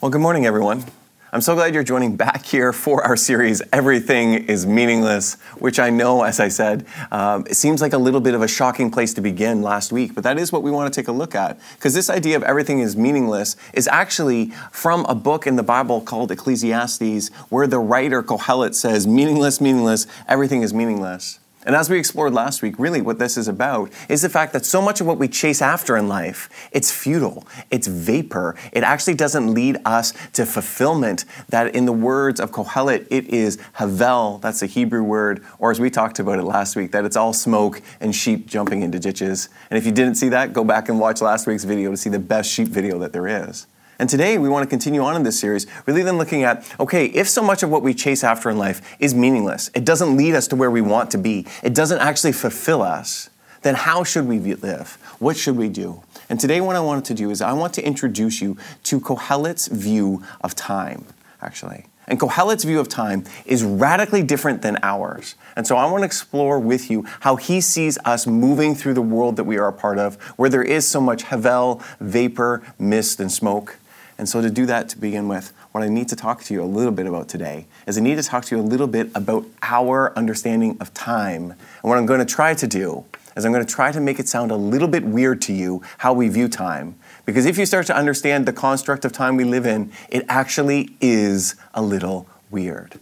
Well, good morning, everyone. I'm so glad you're joining back here for our series, Everything is Meaningless, which I know, as I said, um, it seems like a little bit of a shocking place to begin last week, but that is what we want to take a look at. Because this idea of everything is meaningless is actually from a book in the Bible called Ecclesiastes, where the writer Kohelet says, Meaningless, meaningless, everything is meaningless. And as we explored last week, really what this is about is the fact that so much of what we chase after in life, it's futile, it's vapor. It actually doesn't lead us to fulfillment. That in the words of Kohelet, it is havel, that's a Hebrew word, or as we talked about it last week, that it's all smoke and sheep jumping into ditches. And if you didn't see that, go back and watch last week's video to see the best sheep video that there is. And today we want to continue on in this series, really then looking at okay, if so much of what we chase after in life is meaningless, it doesn't lead us to where we want to be, it doesn't actually fulfill us, then how should we live? What should we do? And today, what I wanted to do is I want to introduce you to Kohelet's view of time, actually. And Kohelet's view of time is radically different than ours. And so I want to explore with you how he sees us moving through the world that we are a part of, where there is so much havel, vapor, mist, and smoke. And so, to do that, to begin with, what I need to talk to you a little bit about today is I need to talk to you a little bit about our understanding of time. And what I'm going to try to do is I'm going to try to make it sound a little bit weird to you how we view time. Because if you start to understand the construct of time we live in, it actually is a little weird.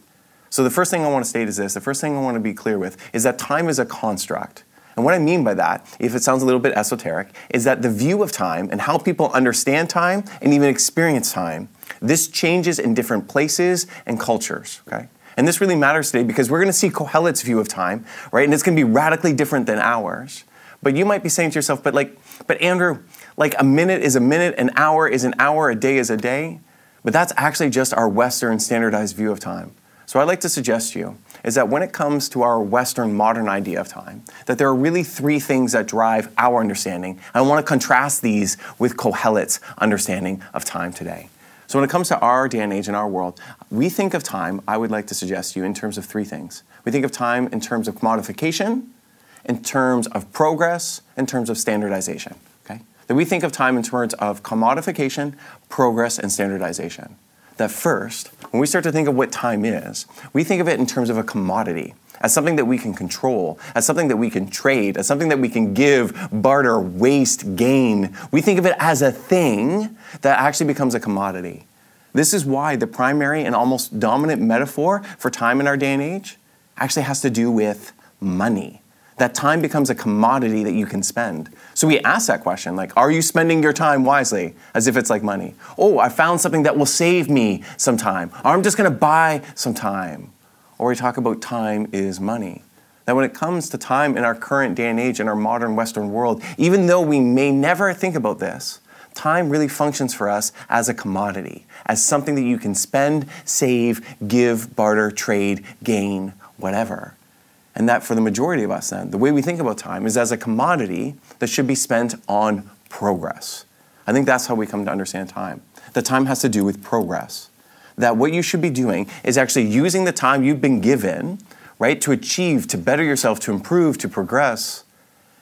So, the first thing I want to state is this the first thing I want to be clear with is that time is a construct. And what I mean by that, if it sounds a little bit esoteric, is that the view of time and how people understand time and even experience time, this changes in different places and cultures, okay? And this really matters today because we're going to see Kohelet's view of time, right? And it's going to be radically different than ours. But you might be saying to yourself, but like, but Andrew, like a minute is a minute, an hour is an hour, a day is a day. But that's actually just our Western standardized view of time. So I'd like to suggest to you is that when it comes to our Western modern idea of time, that there are really three things that drive our understanding. I want to contrast these with Kohelet's understanding of time today. So when it comes to our day and age in our world, we think of time, I would like to suggest to you, in terms of three things. We think of time in terms of commodification, in terms of progress, in terms of standardization. Okay? That we think of time in terms of commodification, progress, and standardization that first, when we start to think of what time is, we think of it in terms of a commodity, as something that we can control, as something that we can trade, as something that we can give, barter, waste, gain. We think of it as a thing that actually becomes a commodity. This is why the primary and almost dominant metaphor for time in our day and age actually has to do with money that time becomes a commodity that you can spend. So we ask that question like, are you spending your time wisely? As if it's like money. Oh, I found something that will save me some time. Or I'm just going to buy some time. Or we talk about time is money. That when it comes to time in our current day and age in our modern Western world, even though we may never think about this, time really functions for us as a commodity, as something that you can spend, save, give, barter, trade, gain, whatever. And that for the majority of us, then, the way we think about time is as a commodity that should be spent on progress. I think that's how we come to understand time. That time has to do with progress. That what you should be doing is actually using the time you've been given, right, to achieve, to better yourself, to improve, to progress.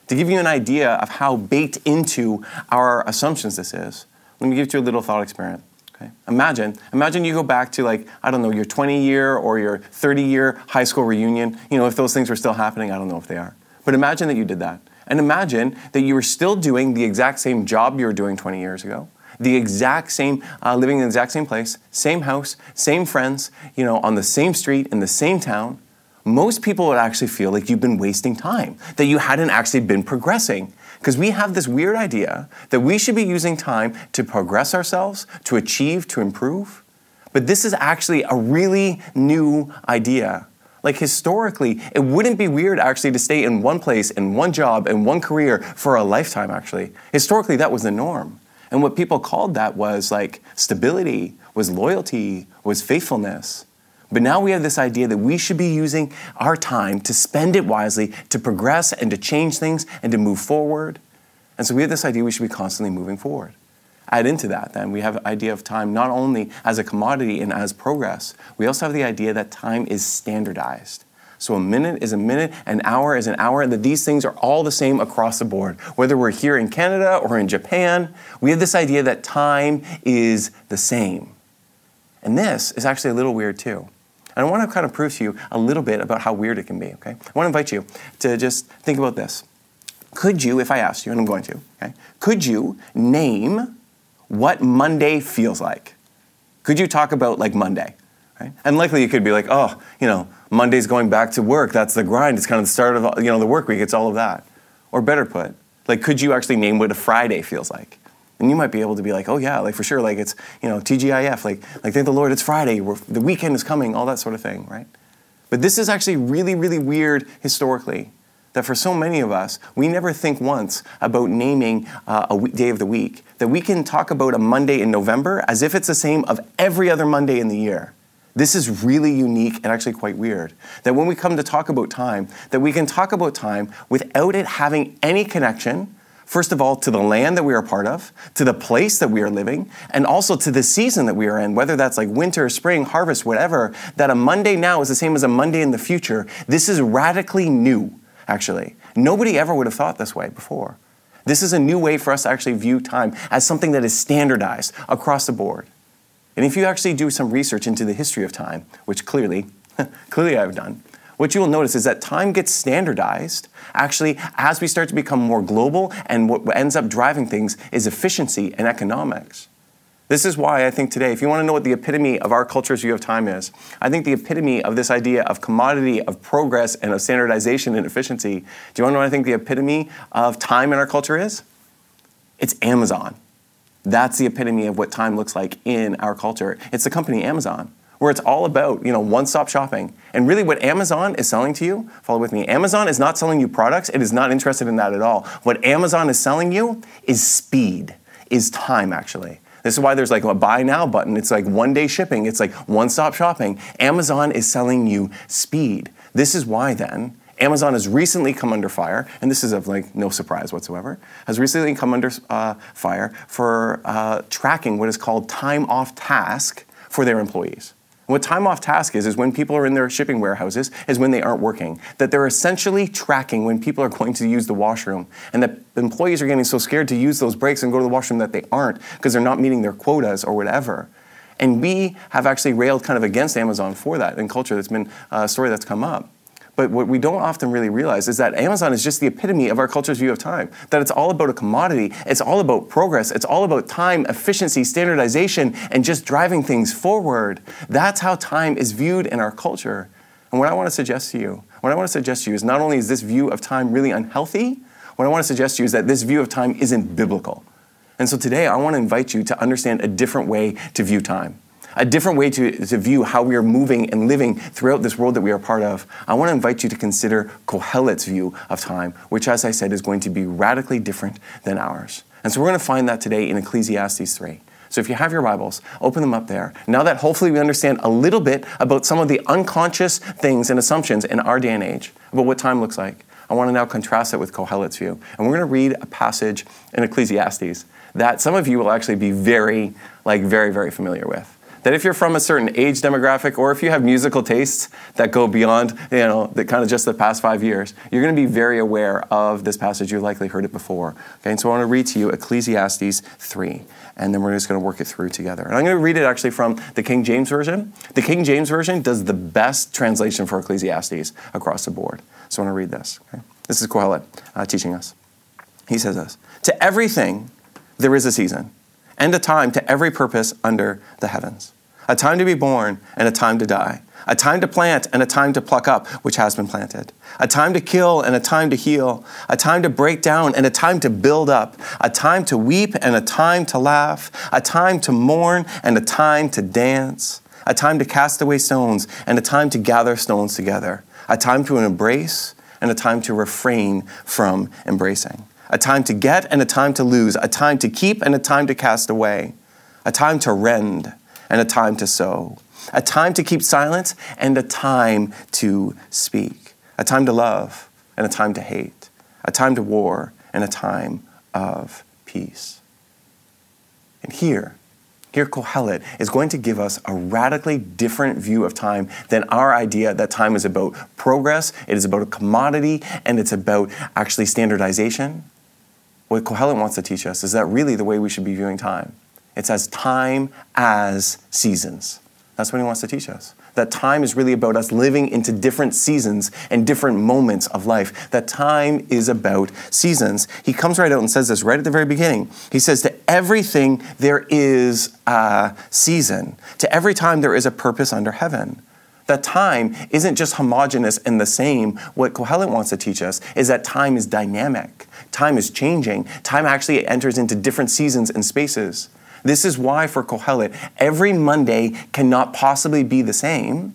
To give you an idea of how baked into our assumptions this is, let me give you a little thought experiment. Okay? Imagine, imagine you go back to like, I don't know, your 20 year or your 30 year high school reunion. You know, if those things were still happening, I don't know if they are. But imagine that you did that. And imagine that you were still doing the exact same job you were doing 20 years ago, the exact same, uh, living in the exact same place, same house, same friends, you know, on the same street, in the same town. Most people would actually feel like you've been wasting time, that you hadn't actually been progressing. Because we have this weird idea that we should be using time to progress ourselves, to achieve, to improve. But this is actually a really new idea. Like historically, it wouldn't be weird actually to stay in one place, in one job, in one career for a lifetime, actually. Historically, that was the norm. And what people called that was like stability, was loyalty, was faithfulness. But now we have this idea that we should be using our time to spend it wisely, to progress and to change things and to move forward. And so we have this idea we should be constantly moving forward. Add into that, then, we have an idea of time not only as a commodity and as progress, we also have the idea that time is standardized. So a minute is a minute, an hour is an hour, and that these things are all the same across the board. Whether we're here in Canada or in Japan, we have this idea that time is the same. And this is actually a little weird too. And I want to kind of prove to you a little bit about how weird it can be, okay? I want to invite you to just think about this. Could you, if I asked you, and I'm going to, okay, could you name what Monday feels like? Could you talk about like Monday? Right? And likely you could be like, oh, you know, Monday's going back to work. That's the grind. It's kind of the start of you know the work week. It's all of that. Or better put, like, could you actually name what a Friday feels like? And you might be able to be like, oh yeah, like for sure, like it's you know TGIF, like like thank the Lord, it's Friday. The weekend is coming, all that sort of thing, right? But this is actually really, really weird historically. That for so many of us, we never think once about naming uh, a day of the week. That we can talk about a Monday in November as if it's the same of every other Monday in the year. This is really unique and actually quite weird. That when we come to talk about time, that we can talk about time without it having any connection, first of all, to the land that we are part of, to the place that we are living, and also to the season that we are in, whether that's like winter, spring, harvest, whatever, that a Monday now is the same as a Monday in the future. This is radically new, actually. Nobody ever would have thought this way before. This is a new way for us to actually view time as something that is standardized across the board. And if you actually do some research into the history of time, which clearly, clearly I've done, what you will notice is that time gets standardized actually as we start to become more global, and what ends up driving things is efficiency and economics. This is why I think today, if you want to know what the epitome of our culture's view of time is, I think the epitome of this idea of commodity, of progress, and of standardization and efficiency, do you want to know what I think the epitome of time in our culture is? It's Amazon. That's the epitome of what time looks like in our culture. It's the company Amazon, where it's all about, you know, one-stop shopping. And really what Amazon is selling to you, follow with me, Amazon is not selling you products. It is not interested in that at all. What Amazon is selling you is speed, is time actually. This is why there's like a buy now button. It's like one day shipping. It's like one stop shopping. Amazon is selling you speed. This is why then Amazon has recently come under fire, and this is of like no surprise whatsoever, has recently come under uh, fire for uh, tracking what is called time off task for their employees. What time off task is, is when people are in their shipping warehouses, is when they aren't working. That they're essentially tracking when people are going to use the washroom. And that employees are getting so scared to use those breaks and go to the washroom that they aren't because they're not meeting their quotas or whatever. And we have actually railed kind of against Amazon for that in culture. That's been uh, a story that's come up. But what we don't often really realize is that Amazon is just the epitome of our culture's view of time. That it's all about a commodity, it's all about progress, it's all about time, efficiency, standardization, and just driving things forward. That's how time is viewed in our culture. And what I want to suggest to you, what I want to suggest to you is not only is this view of time really unhealthy, what I want to suggest to you is that this view of time isn't biblical. And so today I want to invite you to understand a different way to view time a different way to, to view how we are moving and living throughout this world that we are part of, I want to invite you to consider Kohelet's view of time, which, as I said, is going to be radically different than ours. And so we're going to find that today in Ecclesiastes 3. So if you have your Bibles, open them up there. Now that hopefully we understand a little bit about some of the unconscious things and assumptions in our day and age about what time looks like, I want to now contrast it with Kohelet's view. And we're going to read a passage in Ecclesiastes that some of you will actually be very, like, very, very familiar with that if you're from a certain age demographic or if you have musical tastes that go beyond, you know, the kind of just the past five years, you're going to be very aware of this passage. You've likely heard it before. Okay, and so I want to read to you Ecclesiastes 3, and then we're just going to work it through together. And I'm going to read it actually from the King James Version. The King James Version does the best translation for Ecclesiastes across the board. So I want to read this. Okay? This is Kohelet uh, teaching us. He says this To everything there is a season, and a time to every purpose under the heavens a time to be born and a time to die, a time to plant and a time to pluck up which has been planted, a time to kill and a time to heal, a time to break down and a time to build up, a time to weep and a time to laugh, a time to mourn and a time to dance, a time to cast away stones and a time to gather stones together, a time to embrace and a time to refrain from embracing, a time to get and a time to lose, a time to keep and a time to cast away, a time to rend and a time to sow, a time to keep silent and a time to speak, a time to love and a time to hate, a time to war and a time of peace. And here, here Kohelet is going to give us a radically different view of time than our idea that time is about progress, it is about a commodity, and it's about actually standardization. What Kohelet wants to teach us is that really the way we should be viewing time it's as time as seasons. That's what he wants to teach us. That time is really about us living into different seasons and different moments of life. That time is about seasons. He comes right out and says this right at the very beginning. He says, To everything there is a season, to every time there is a purpose under heaven. That time isn't just homogenous and the same. What Kohelet wants to teach us is that time is dynamic, time is changing, time actually enters into different seasons and spaces. This is why, for Kohelet, every Monday cannot possibly be the same.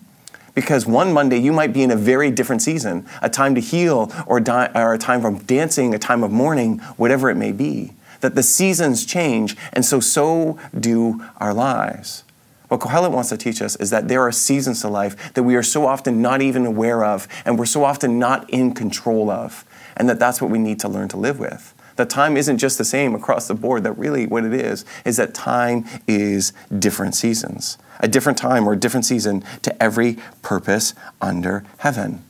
Because one Monday you might be in a very different season, a time to heal, or, di- or a time of dancing, a time of mourning, whatever it may be. That the seasons change, and so so do our lives. What Kohelet wants to teach us is that there are seasons to life that we are so often not even aware of, and we're so often not in control of, and that that's what we need to learn to live with. That time isn't just the same across the board, that really what it is, is that time is different seasons. A different time or a different season to every purpose under heaven.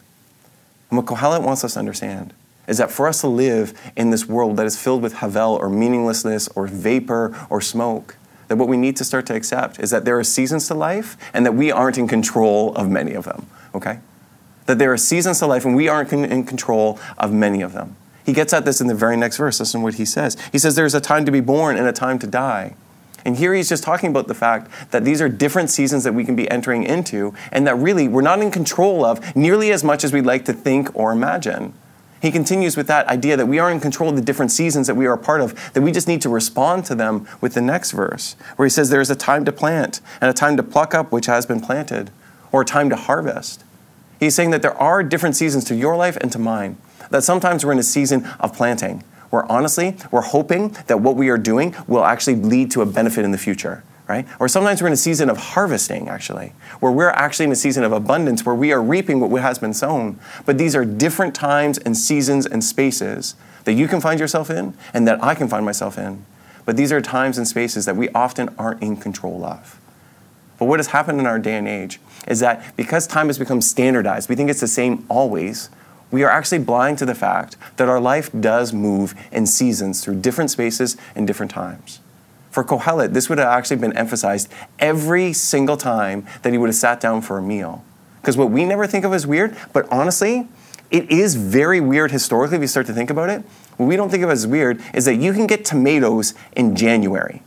And what Kohelet wants us to understand is that for us to live in this world that is filled with havel or meaninglessness or vapor or smoke, that what we need to start to accept is that there are seasons to life and that we aren't in control of many of them, okay? That there are seasons to life and we aren't in control of many of them. He gets at this in the very next verse. Listen to what he says. He says, There's a time to be born and a time to die. And here he's just talking about the fact that these are different seasons that we can be entering into, and that really we're not in control of nearly as much as we'd like to think or imagine. He continues with that idea that we are in control of the different seasons that we are a part of, that we just need to respond to them with the next verse, where he says, There is a time to plant and a time to pluck up which has been planted, or a time to harvest. He's saying that there are different seasons to your life and to mine that sometimes we're in a season of planting, where honestly, we're hoping that what we are doing will actually lead to a benefit in the future. Right? Or sometimes we're in a season of harvesting, actually, where we're actually in a season of abundance, where we are reaping what has been sown. But these are different times and seasons and spaces that you can find yourself in and that I can find myself in. But these are times and spaces that we often aren't in control of. But what has happened in our day and age is that because time has become standardized, we think it's the same always, we are actually blind to the fact that our life does move in seasons through different spaces and different times. For Kohelet, this would have actually been emphasized every single time that he would have sat down for a meal. Because what we never think of as weird, but honestly, it is very weird historically if you start to think about it. What we don't think of as weird is that you can get tomatoes in January.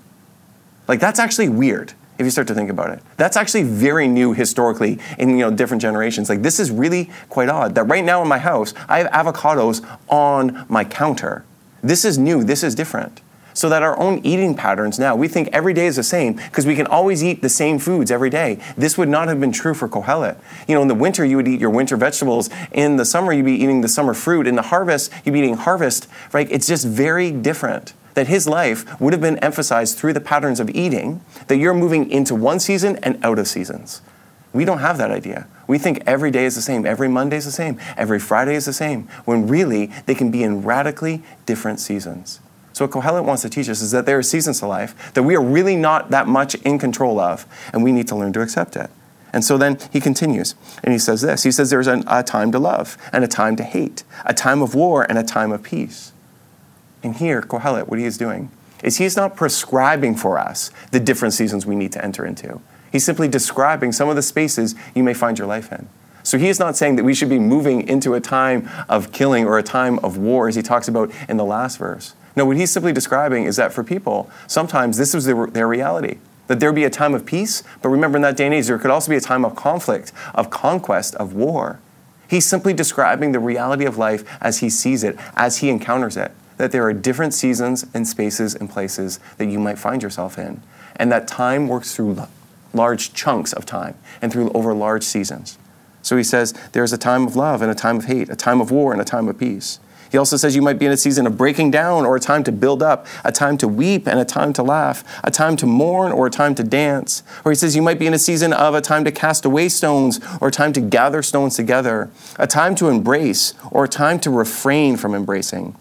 Like, that's actually weird if you start to think about it. That's actually very new historically in you know different generations. Like this is really quite odd that right now in my house I have avocados on my counter. This is new, this is different. So that our own eating patterns now, we think every day is the same because we can always eat the same foods every day. This would not have been true for Kohelet. You know, in the winter you would eat your winter vegetables. In the summer you'd be eating the summer fruit. In the harvest you'd be eating harvest. Right? It's just very different that his life would have been emphasized through the patterns of eating, that you're moving into one season and out of seasons. We don't have that idea. We think every day is the same, every Monday is the same, every Friday is the same, when really they can be in radically different seasons. So, what Kohelet wants to teach us is that there are seasons to life that we are really not that much in control of, and we need to learn to accept it. And so then he continues, and he says this He says, There's an, a time to love, and a time to hate, a time of war, and a time of peace. And here, Kohelet, what he is doing is he's not prescribing for us the different seasons we need to enter into. He's simply describing some of the spaces you may find your life in. So he is not saying that we should be moving into a time of killing or a time of war, as he talks about in the last verse. No, what he's simply describing is that for people, sometimes this is their, their reality. That there be a time of peace, but remember in that day and age, there could also be a time of conflict, of conquest, of war. He's simply describing the reality of life as he sees it, as he encounters it that there are different seasons and spaces and places that you might find yourself in, and that time works through large chunks of time and through over large seasons. So he says there's a time of love and a time of hate, a time of war and a time of peace. He also says you might be in a season of breaking down or a time to build up, a time to weep and a time to laugh, a time to mourn or a time to dance. Or he says you might be in a season of a time to cast away stones or a time to gather stones together, a time to embrace or a time to refrain from embracing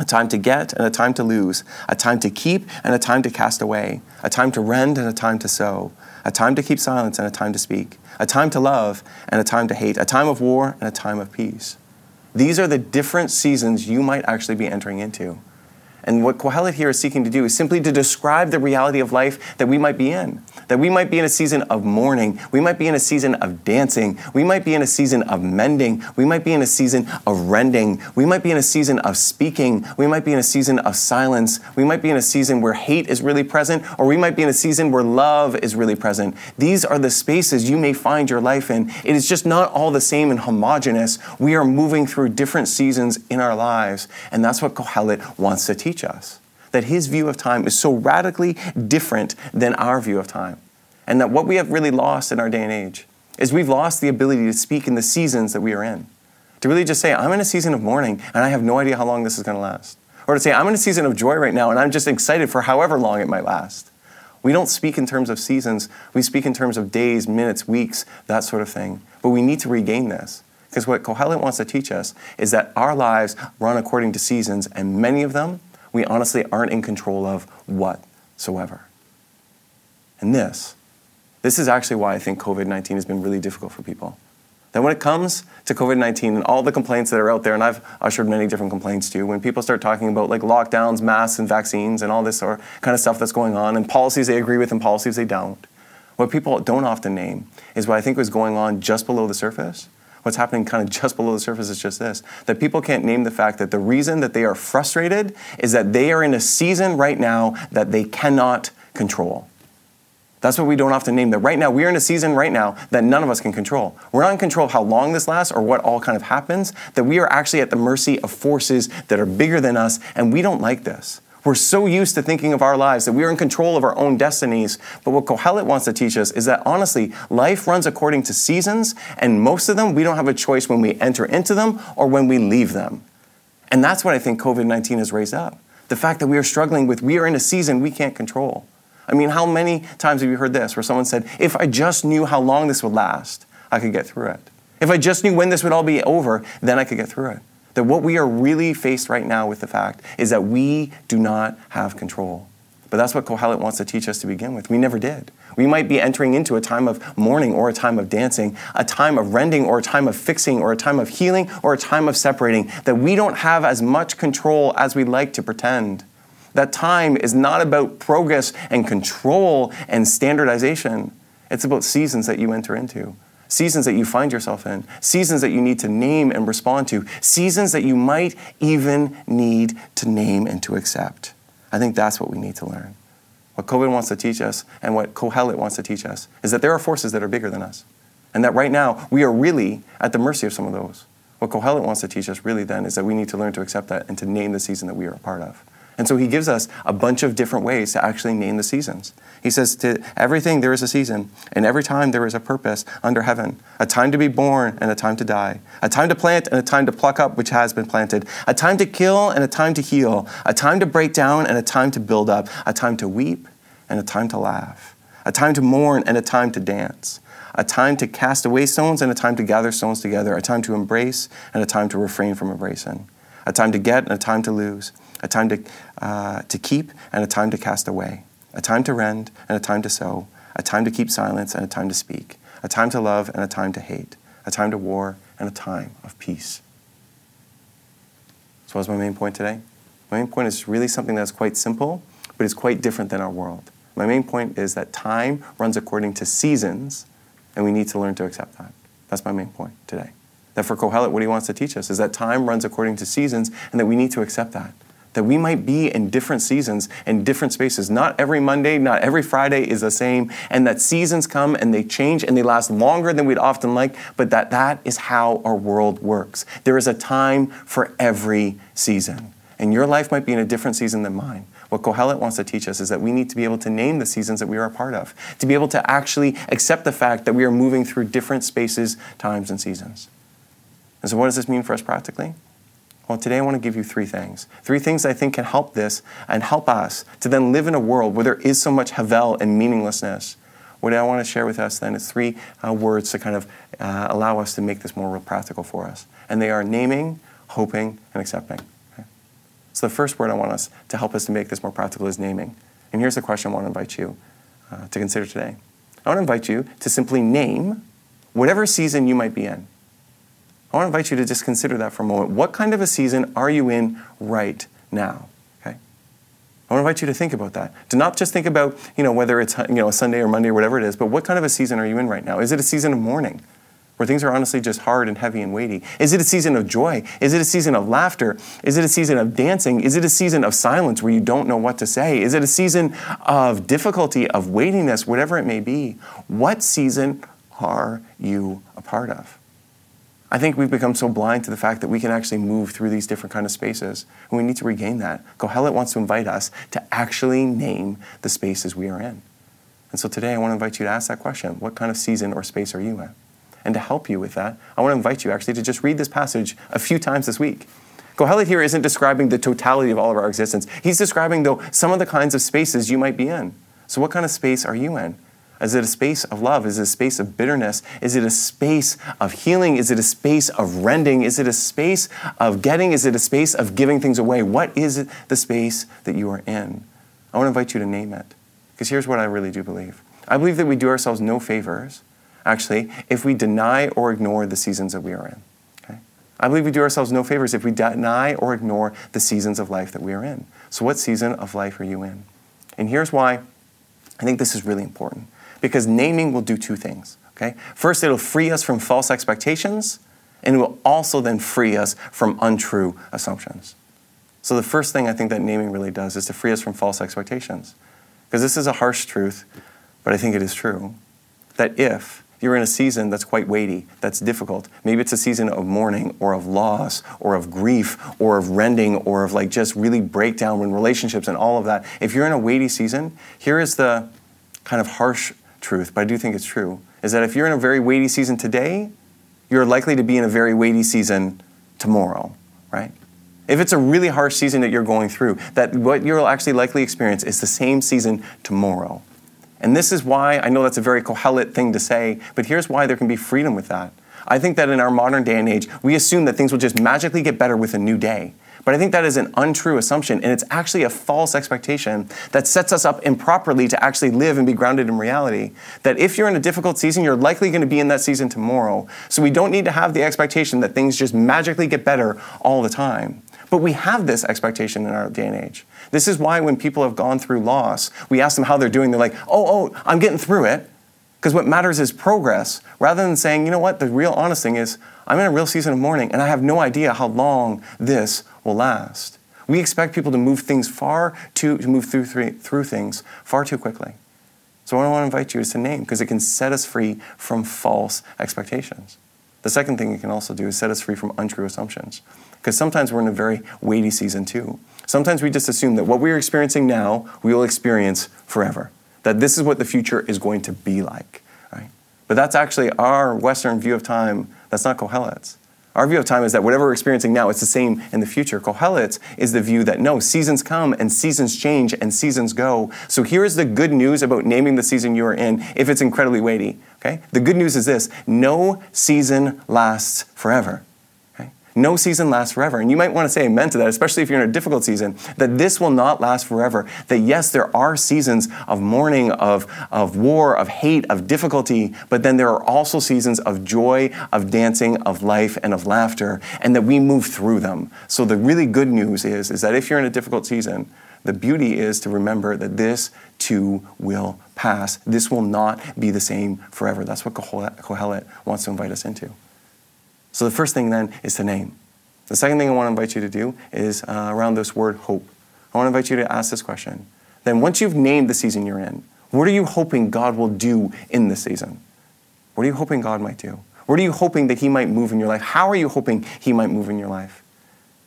a time to get and a time to lose, a time to keep and a time to cast away, a time to rend and a time to sow, a time to keep silence and a time to speak, a time to love and a time to hate, a time of war and a time of peace. These are the different seasons you might actually be entering into. And what Kohelet here is seeking to do is simply to describe the reality of life that we might be in. That we might be in a season of mourning. We might be in a season of dancing. We might be in a season of mending. We might be in a season of rending. We might be in a season of speaking. We might be in a season of silence. We might be in a season where hate is really present, or we might be in a season where love is really present. These are the spaces you may find your life in. It is just not all the same and homogenous. We are moving through different seasons in our lives, and that's what Kohelet wants to teach us that his view of time is so radically different than our view of time. And that what we have really lost in our day and age is we've lost the ability to speak in the seasons that we are in. To really just say, I'm in a season of mourning and I have no idea how long this is going to last. Or to say, I'm in a season of joy right now and I'm just excited for however long it might last. We don't speak in terms of seasons, we speak in terms of days, minutes, weeks, that sort of thing. But we need to regain this. Because what Kohelet wants to teach us is that our lives run according to seasons, and many of them we honestly aren't in control of whatsoever. And this, this is actually why I think COVID 19 has been really difficult for people. That when it comes to COVID 19 and all the complaints that are out there, and I've ushered many different complaints too, when people start talking about like lockdowns, masks, and vaccines, and all this sort of kind of stuff that's going on, and policies they agree with and policies they don't, what people don't often name is what I think was going on just below the surface what's happening kind of just below the surface is just this that people can't name the fact that the reason that they are frustrated is that they are in a season right now that they cannot control. That's what we don't often name. That right now, we are in a season right now that none of us can control. We're not in control of how long this lasts or what all kind of happens, that we are actually at the mercy of forces that are bigger than us, and we don't like this. We're so used to thinking of our lives that we are in control of our own destinies. But what Kohelet wants to teach us is that honestly, life runs according to seasons, and most of them we don't have a choice when we enter into them or when we leave them. And that's what I think COVID 19 has raised up. The fact that we are struggling with, we are in a season we can't control. I mean, how many times have you heard this where someone said, if I just knew how long this would last, I could get through it? If I just knew when this would all be over, then I could get through it. That what we are really faced right now with the fact is that we do not have control. But that's what Kohelet wants to teach us to begin with. We never did. We might be entering into a time of mourning or a time of dancing, a time of rending or a time of fixing or a time of healing or a time of separating, that we don't have as much control as we like to pretend. That time is not about progress and control and standardization. It's about seasons that you enter into seasons that you find yourself in, seasons that you need to name and respond to, seasons that you might even need to name and to accept. I think that's what we need to learn. What COVID wants to teach us and what Kohelet wants to teach us is that there are forces that are bigger than us. And that right now we are really at the mercy of some of those. What Kohelet wants to teach us really then is that we need to learn to accept that and to name the season that we are a part of. And so he gives us a bunch of different ways to actually name the seasons. He says, To everything there is a season, and every time there is a purpose under heaven a time to be born and a time to die, a time to plant and a time to pluck up which has been planted, a time to kill and a time to heal, a time to break down and a time to build up, a time to weep and a time to laugh, a time to mourn and a time to dance, a time to cast away stones and a time to gather stones together, a time to embrace and a time to refrain from embracing, a time to get and a time to lose a time to, uh, to keep and a time to cast away, a time to rend and a time to sow, a time to keep silence and a time to speak, a time to love and a time to hate, a time to war and a time of peace. So, what's my main point today? My main point is really something that's quite simple, but it's quite different than our world. My main point is that time runs according to seasons, and we need to learn to accept that. That's my main point today. That for Kohelet, what he wants to teach us is that time runs according to seasons, and that we need to accept that that we might be in different seasons and different spaces. Not every Monday, not every Friday is the same, and that seasons come and they change and they last longer than we'd often like, but that that is how our world works. There is a time for every season. And your life might be in a different season than mine. What Kohelet wants to teach us is that we need to be able to name the seasons that we are a part of, to be able to actually accept the fact that we are moving through different spaces, times, and seasons. And so, what does this mean for us practically? Well, today I want to give you three things. Three things I think can help this and help us to then live in a world where there is so much havel and meaninglessness. What I want to share with us then is three uh, words to kind of uh, allow us to make this more real practical for us. And they are naming, hoping, and accepting. Okay? So the first word I want us to help us to make this more practical is naming. And here's the question I want to invite you uh, to consider today. I want to invite you to simply name whatever season you might be in. I want to invite you to just consider that for a moment. What kind of a season are you in right now? Okay? I want to invite you to think about that. To not just think about, you know, whether it's you know, a Sunday or Monday or whatever it is, but what kind of a season are you in right now? Is it a season of mourning? Where things are honestly just hard and heavy and weighty? Is it a season of joy? Is it a season of laughter? Is it a season of dancing? Is it a season of silence where you don't know what to say? Is it a season of difficulty, of weightiness, whatever it may be? What season are you a part of? I think we've become so blind to the fact that we can actually move through these different kind of spaces, and we need to regain that. Kohelet wants to invite us to actually name the spaces we are in. And so today I want to invite you to ask that question What kind of season or space are you in? And to help you with that, I want to invite you actually to just read this passage a few times this week. Kohelet here isn't describing the totality of all of our existence. He's describing, though, some of the kinds of spaces you might be in. So, what kind of space are you in? Is it a space of love? Is it a space of bitterness? Is it a space of healing? Is it a space of rending? Is it a space of getting? Is it a space of giving things away? What is the space that you are in? I want to invite you to name it. Because here's what I really do believe I believe that we do ourselves no favors, actually, if we deny or ignore the seasons that we are in. Okay? I believe we do ourselves no favors if we deny or ignore the seasons of life that we are in. So, what season of life are you in? And here's why I think this is really important because naming will do two things. Okay? First, it'll free us from false expectations, and it will also then free us from untrue assumptions. So, the first thing I think that naming really does is to free us from false expectations. Because this is a harsh truth, but I think it is true. That if you're in a season that's quite weighty, that's difficult, maybe it's a season of mourning or of loss or of grief or of rending or of like just really breakdown in relationships and all of that. If you're in a weighty season, here is the kind of harsh truth, but I do think it's true, is that if you're in a very weighty season today, you're likely to be in a very weighty season tomorrow, right? If it's a really harsh season that you're going through, that what you'll actually likely experience is the same season tomorrow. And this is why I know that's a very Kohelet thing to say, but here's why there can be freedom with that. I think that in our modern day and age, we assume that things will just magically get better with a new day. But I think that is an untrue assumption, and it's actually a false expectation that sets us up improperly to actually live and be grounded in reality. That if you're in a difficult season, you're likely going to be in that season tomorrow. So we don't need to have the expectation that things just magically get better all the time. But we have this expectation in our day and age. This is why when people have gone through loss, we ask them how they're doing. They're like, oh, oh, I'm getting through it. Because what matters is progress, rather than saying, you know what, the real honest thing is, I'm in a real season of mourning and I have no idea how long this will last. We expect people to move things far too, to move through, through things far too quickly. So what I want to invite you is to name, because it can set us free from false expectations. The second thing it can also do is set us free from untrue assumptions. Because sometimes we're in a very weighty season too. Sometimes we just assume that what we're experiencing now, we will experience forever. That this is what the future is going to be like. Right? But that's actually our Western view of time. That's not Kohelet's. Our view of time is that whatever we're experiencing now, it's the same in the future. Kohelet is the view that no, seasons come and seasons change and seasons go. So here is the good news about naming the season you are in if it's incredibly weighty. Okay? The good news is this no season lasts forever. No season lasts forever. And you might want to say amen to that, especially if you're in a difficult season, that this will not last forever. That yes, there are seasons of mourning, of, of war, of hate, of difficulty, but then there are also seasons of joy, of dancing, of life, and of laughter, and that we move through them. So the really good news is, is that if you're in a difficult season, the beauty is to remember that this too will pass. This will not be the same forever. That's what Kohelet wants to invite us into. So the first thing then is to name. The second thing I want to invite you to do is uh, around this word hope. I want to invite you to ask this question. Then, once you've named the season you're in, what are you hoping God will do in this season? What are you hoping God might do? What are you hoping that He might move in your life? How are you hoping He might move in your life?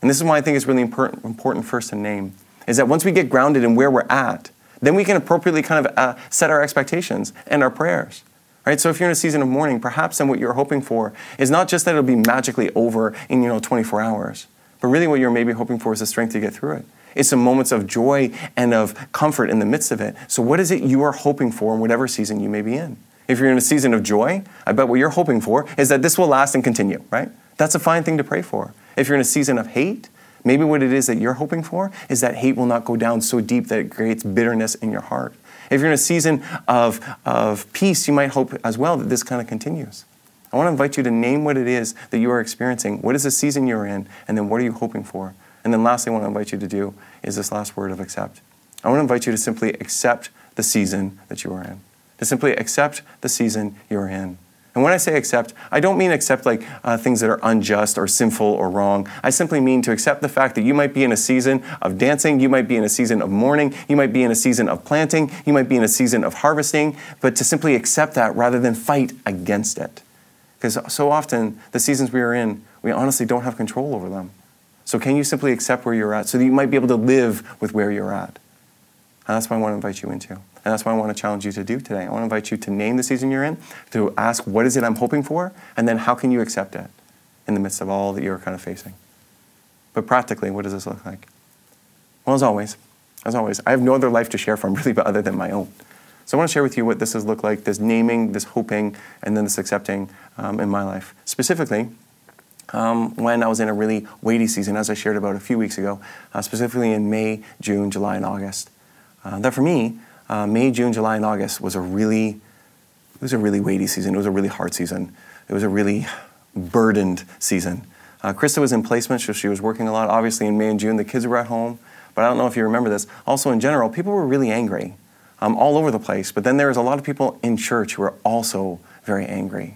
And this is why I think it's really important, important first to name, is that once we get grounded in where we're at, then we can appropriately kind of uh, set our expectations and our prayers. Right? So if you're in a season of mourning, perhaps then what you're hoping for is not just that it'll be magically over in you know 24 hours, but really what you're maybe hoping for is the strength to get through it. It's some moments of joy and of comfort in the midst of it. So what is it you are hoping for in whatever season you may be in? If you're in a season of joy, I bet what you're hoping for is that this will last and continue, right? That's a fine thing to pray for. If you're in a season of hate, maybe what it is that you're hoping for is that hate will not go down so deep that it creates bitterness in your heart. If you're in a season of, of peace, you might hope as well that this kind of continues. I want to invite you to name what it is that you are experiencing. What is the season you're in? And then what are you hoping for? And then lastly, I want to invite you to do is this last word of accept. I want to invite you to simply accept the season that you are in, to simply accept the season you're in. And when I say accept, I don't mean accept like uh, things that are unjust or sinful or wrong. I simply mean to accept the fact that you might be in a season of dancing, you might be in a season of mourning, you might be in a season of planting, you might be in a season of harvesting, but to simply accept that rather than fight against it. Because so often, the seasons we are in, we honestly don't have control over them. So, can you simply accept where you're at so that you might be able to live with where you're at? And that's what I want to invite you into. And that's what I want to challenge you to do today. I want to invite you to name the season you're in, to ask what is it I'm hoping for, and then how can you accept it in the midst of all that you're kind of facing. But practically, what does this look like? Well, as always, as always, I have no other life to share from really but other than my own. So I want to share with you what this has looked like, this naming, this hoping, and then this accepting um, in my life. Specifically, um, when I was in a really weighty season, as I shared about a few weeks ago, uh, specifically in May, June, July, and August. Uh, that for me, uh, May, June, July, and August was a really, it was a really weighty season. It was a really hard season. It was a really burdened season. Uh, Krista was in placement, so she was working a lot. Obviously, in May and June, the kids were at home. But I don't know if you remember this. Also, in general, people were really angry um, all over the place. But then there was a lot of people in church who were also very angry.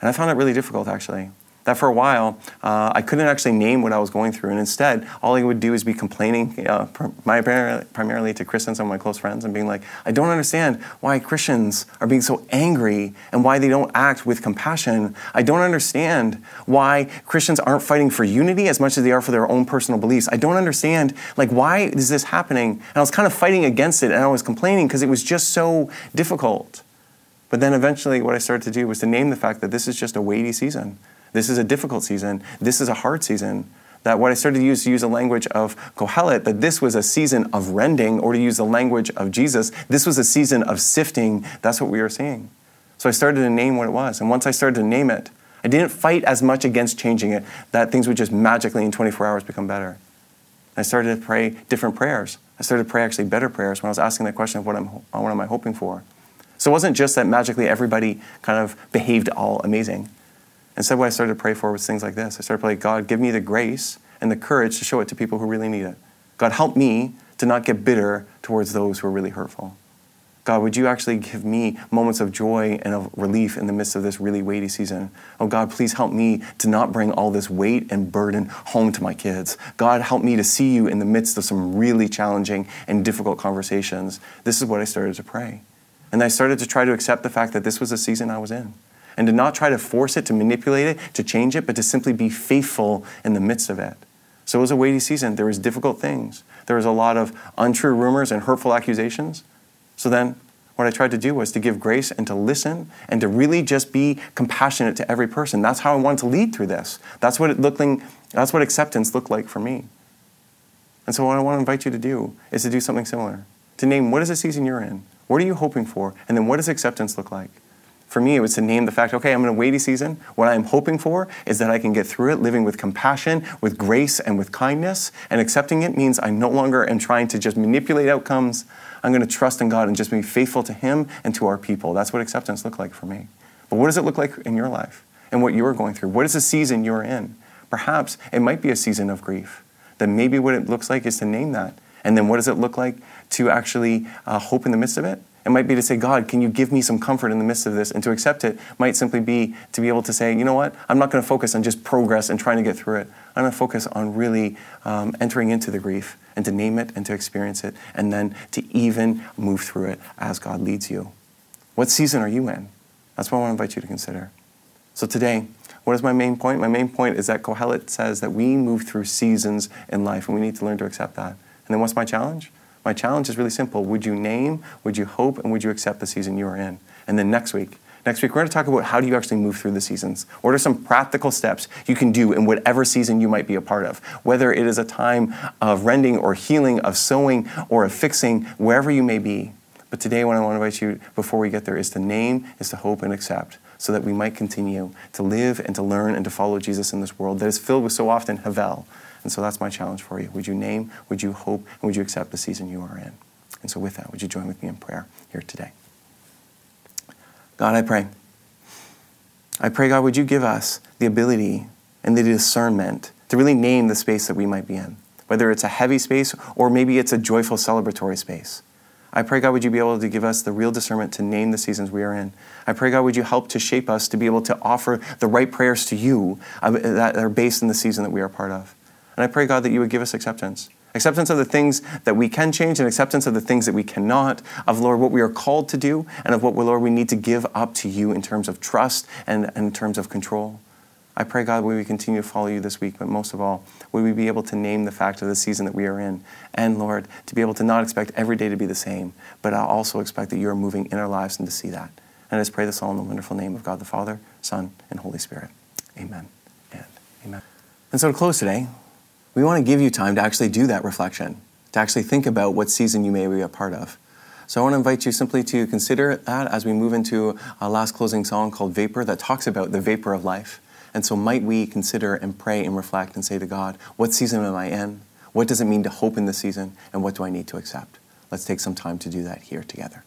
And I found it really difficult, actually that for a while uh, I couldn't actually name what I was going through, and instead all I would do is be complaining, uh, primarily to Christians, and some of my close friends, and being like, I don't understand why Christians are being so angry and why they don't act with compassion. I don't understand why Christians aren't fighting for unity as much as they are for their own personal beliefs. I don't understand like why is this happening? And I was kind of fighting against it, and I was complaining because it was just so difficult. But then eventually, what I started to do was to name the fact that this is just a weighty season this is a difficult season. This is a hard season. That what I started to use to use a language of Kohelet, that this was a season of rending, or to use the language of Jesus, this was a season of sifting. That's what we were seeing. So I started to name what it was. And once I started to name it, I didn't fight as much against changing it that things would just magically in 24 hours become better. I started to pray different prayers. I started to pray actually better prayers when I was asking that question of what, I'm, what am I hoping for. So it wasn't just that magically everybody kind of behaved all amazing. Instead, what I started to pray for was things like this. I started to pray, God, give me the grace and the courage to show it to people who really need it. God, help me to not get bitter towards those who are really hurtful. God, would you actually give me moments of joy and of relief in the midst of this really weighty season? Oh, God, please help me to not bring all this weight and burden home to my kids. God, help me to see you in the midst of some really challenging and difficult conversations. This is what I started to pray. And I started to try to accept the fact that this was a season I was in and to not try to force it, to manipulate it, to change it, but to simply be faithful in the midst of it. So it was a weighty season. There was difficult things. There was a lot of untrue rumors and hurtful accusations. So then what I tried to do was to give grace and to listen and to really just be compassionate to every person. That's how I wanted to lead through this. That's what it looked like, that's what acceptance looked like for me. And so what I want to invite you to do is to do something similar. To name what is the season you're in? What are you hoping for? And then what does acceptance look like? For me, it was to name the fact okay, I'm in a weighty season. What I'm hoping for is that I can get through it living with compassion, with grace, and with kindness. And accepting it means I no longer am trying to just manipulate outcomes. I'm going to trust in God and just be faithful to Him and to our people. That's what acceptance looked like for me. But what does it look like in your life and what you're going through? What is the season you're in? Perhaps it might be a season of grief. Then maybe what it looks like is to name that. And then what does it look like to actually uh, hope in the midst of it? It might be to say, God, can you give me some comfort in the midst of this? And to accept it might simply be to be able to say, you know what? I'm not going to focus on just progress and trying to get through it. I'm going to focus on really um, entering into the grief and to name it and to experience it and then to even move through it as God leads you. What season are you in? That's what I want to invite you to consider. So today, what is my main point? My main point is that Kohelet says that we move through seasons in life and we need to learn to accept that. And then what's my challenge? My challenge is really simple. Would you name, would you hope, and would you accept the season you are in? And then next week, Next week, we're going to talk about how do you actually move through the seasons. What are some practical steps you can do in whatever season you might be a part of? Whether it is a time of rending or healing, of sowing or of fixing, wherever you may be. But today, what I want to invite you before we get there is to name, is to hope and accept, so that we might continue to live and to learn and to follow Jesus in this world that is filled with so often Havel, and so that's my challenge for you. Would you name, would you hope, and would you accept the season you are in? And so, with that, would you join with me in prayer here today? God, I pray. I pray, God, would you give us the ability and the discernment to really name the space that we might be in? whether it's a heavy space or maybe it's a joyful celebratory space. I pray, God, would you be able to give us the real discernment to name the seasons we are in. I pray, God, would you help to shape us to be able to offer the right prayers to you uh, that are based in the season that we are part of. And I pray, God, that you would give us acceptance. Acceptance of the things that we can change and acceptance of the things that we cannot, of, Lord, what we are called to do and of what, Lord, we need to give up to you in terms of trust and, and in terms of control. I pray, God, we would continue to follow you this week, but most of all, would we be able to name the fact of the season that we are in? And Lord, to be able to not expect every day to be the same, but I also expect that you are moving in our lives and to see that. And I just pray this all in the wonderful name of God the Father, Son, and Holy Spirit. Amen and amen. And so to close today, we want to give you time to actually do that reflection, to actually think about what season you may be a part of. So I want to invite you simply to consider that as we move into our last closing song called Vapor that talks about the vapor of life. And so, might we consider and pray and reflect and say to God, what season am I in? What does it mean to hope in this season? And what do I need to accept? Let's take some time to do that here together.